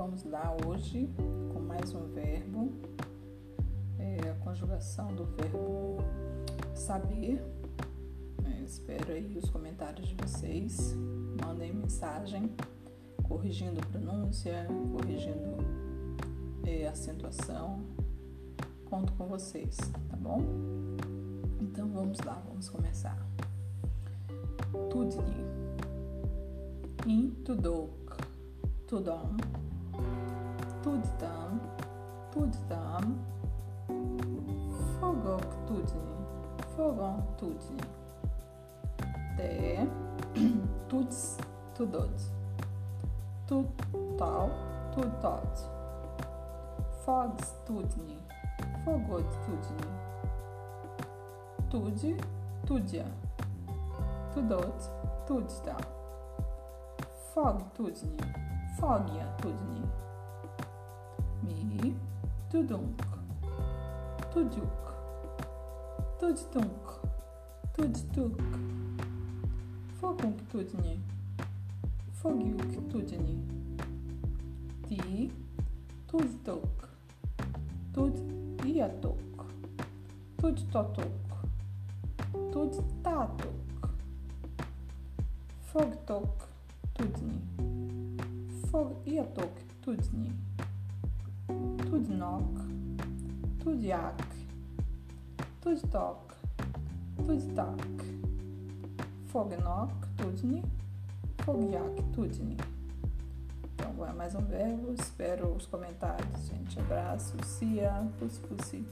começar hoje com mais um verbo, é, a conjugação do verbo saber. É, espero aí os comentários de vocês. Mandem mensagem corrigindo pronúncia, corrigindo é, acentuação. Conto com vocês, tá bom? Então vamos lá, vamos começar. Tudni. Intudok. Tudom. Tudtam, tudtam, fogok tudni, fogą tudni. Te, tuts, tudoć, tutał, tutoć. Fog studni, fogot tudni. Tudzi, tudzia, tudoć, tudzta. Fog tudni, fogia tudni. Tudunk. Tudjuk. Tudtunk. Tudtuk. Fogunk tudni. Fogjuk tudni. Ti. Tudtok. Tudjatok. Tudtatok. Tudtátok. Fogtok tudni. Fogjatok tudni. Tudnak. Tudják. Tudtak. Tudtak. Fognak tudni. Fogják tudni. Então, agora mais um verbo. Espero os comentários, gente. Abraço. Cia. Pussi.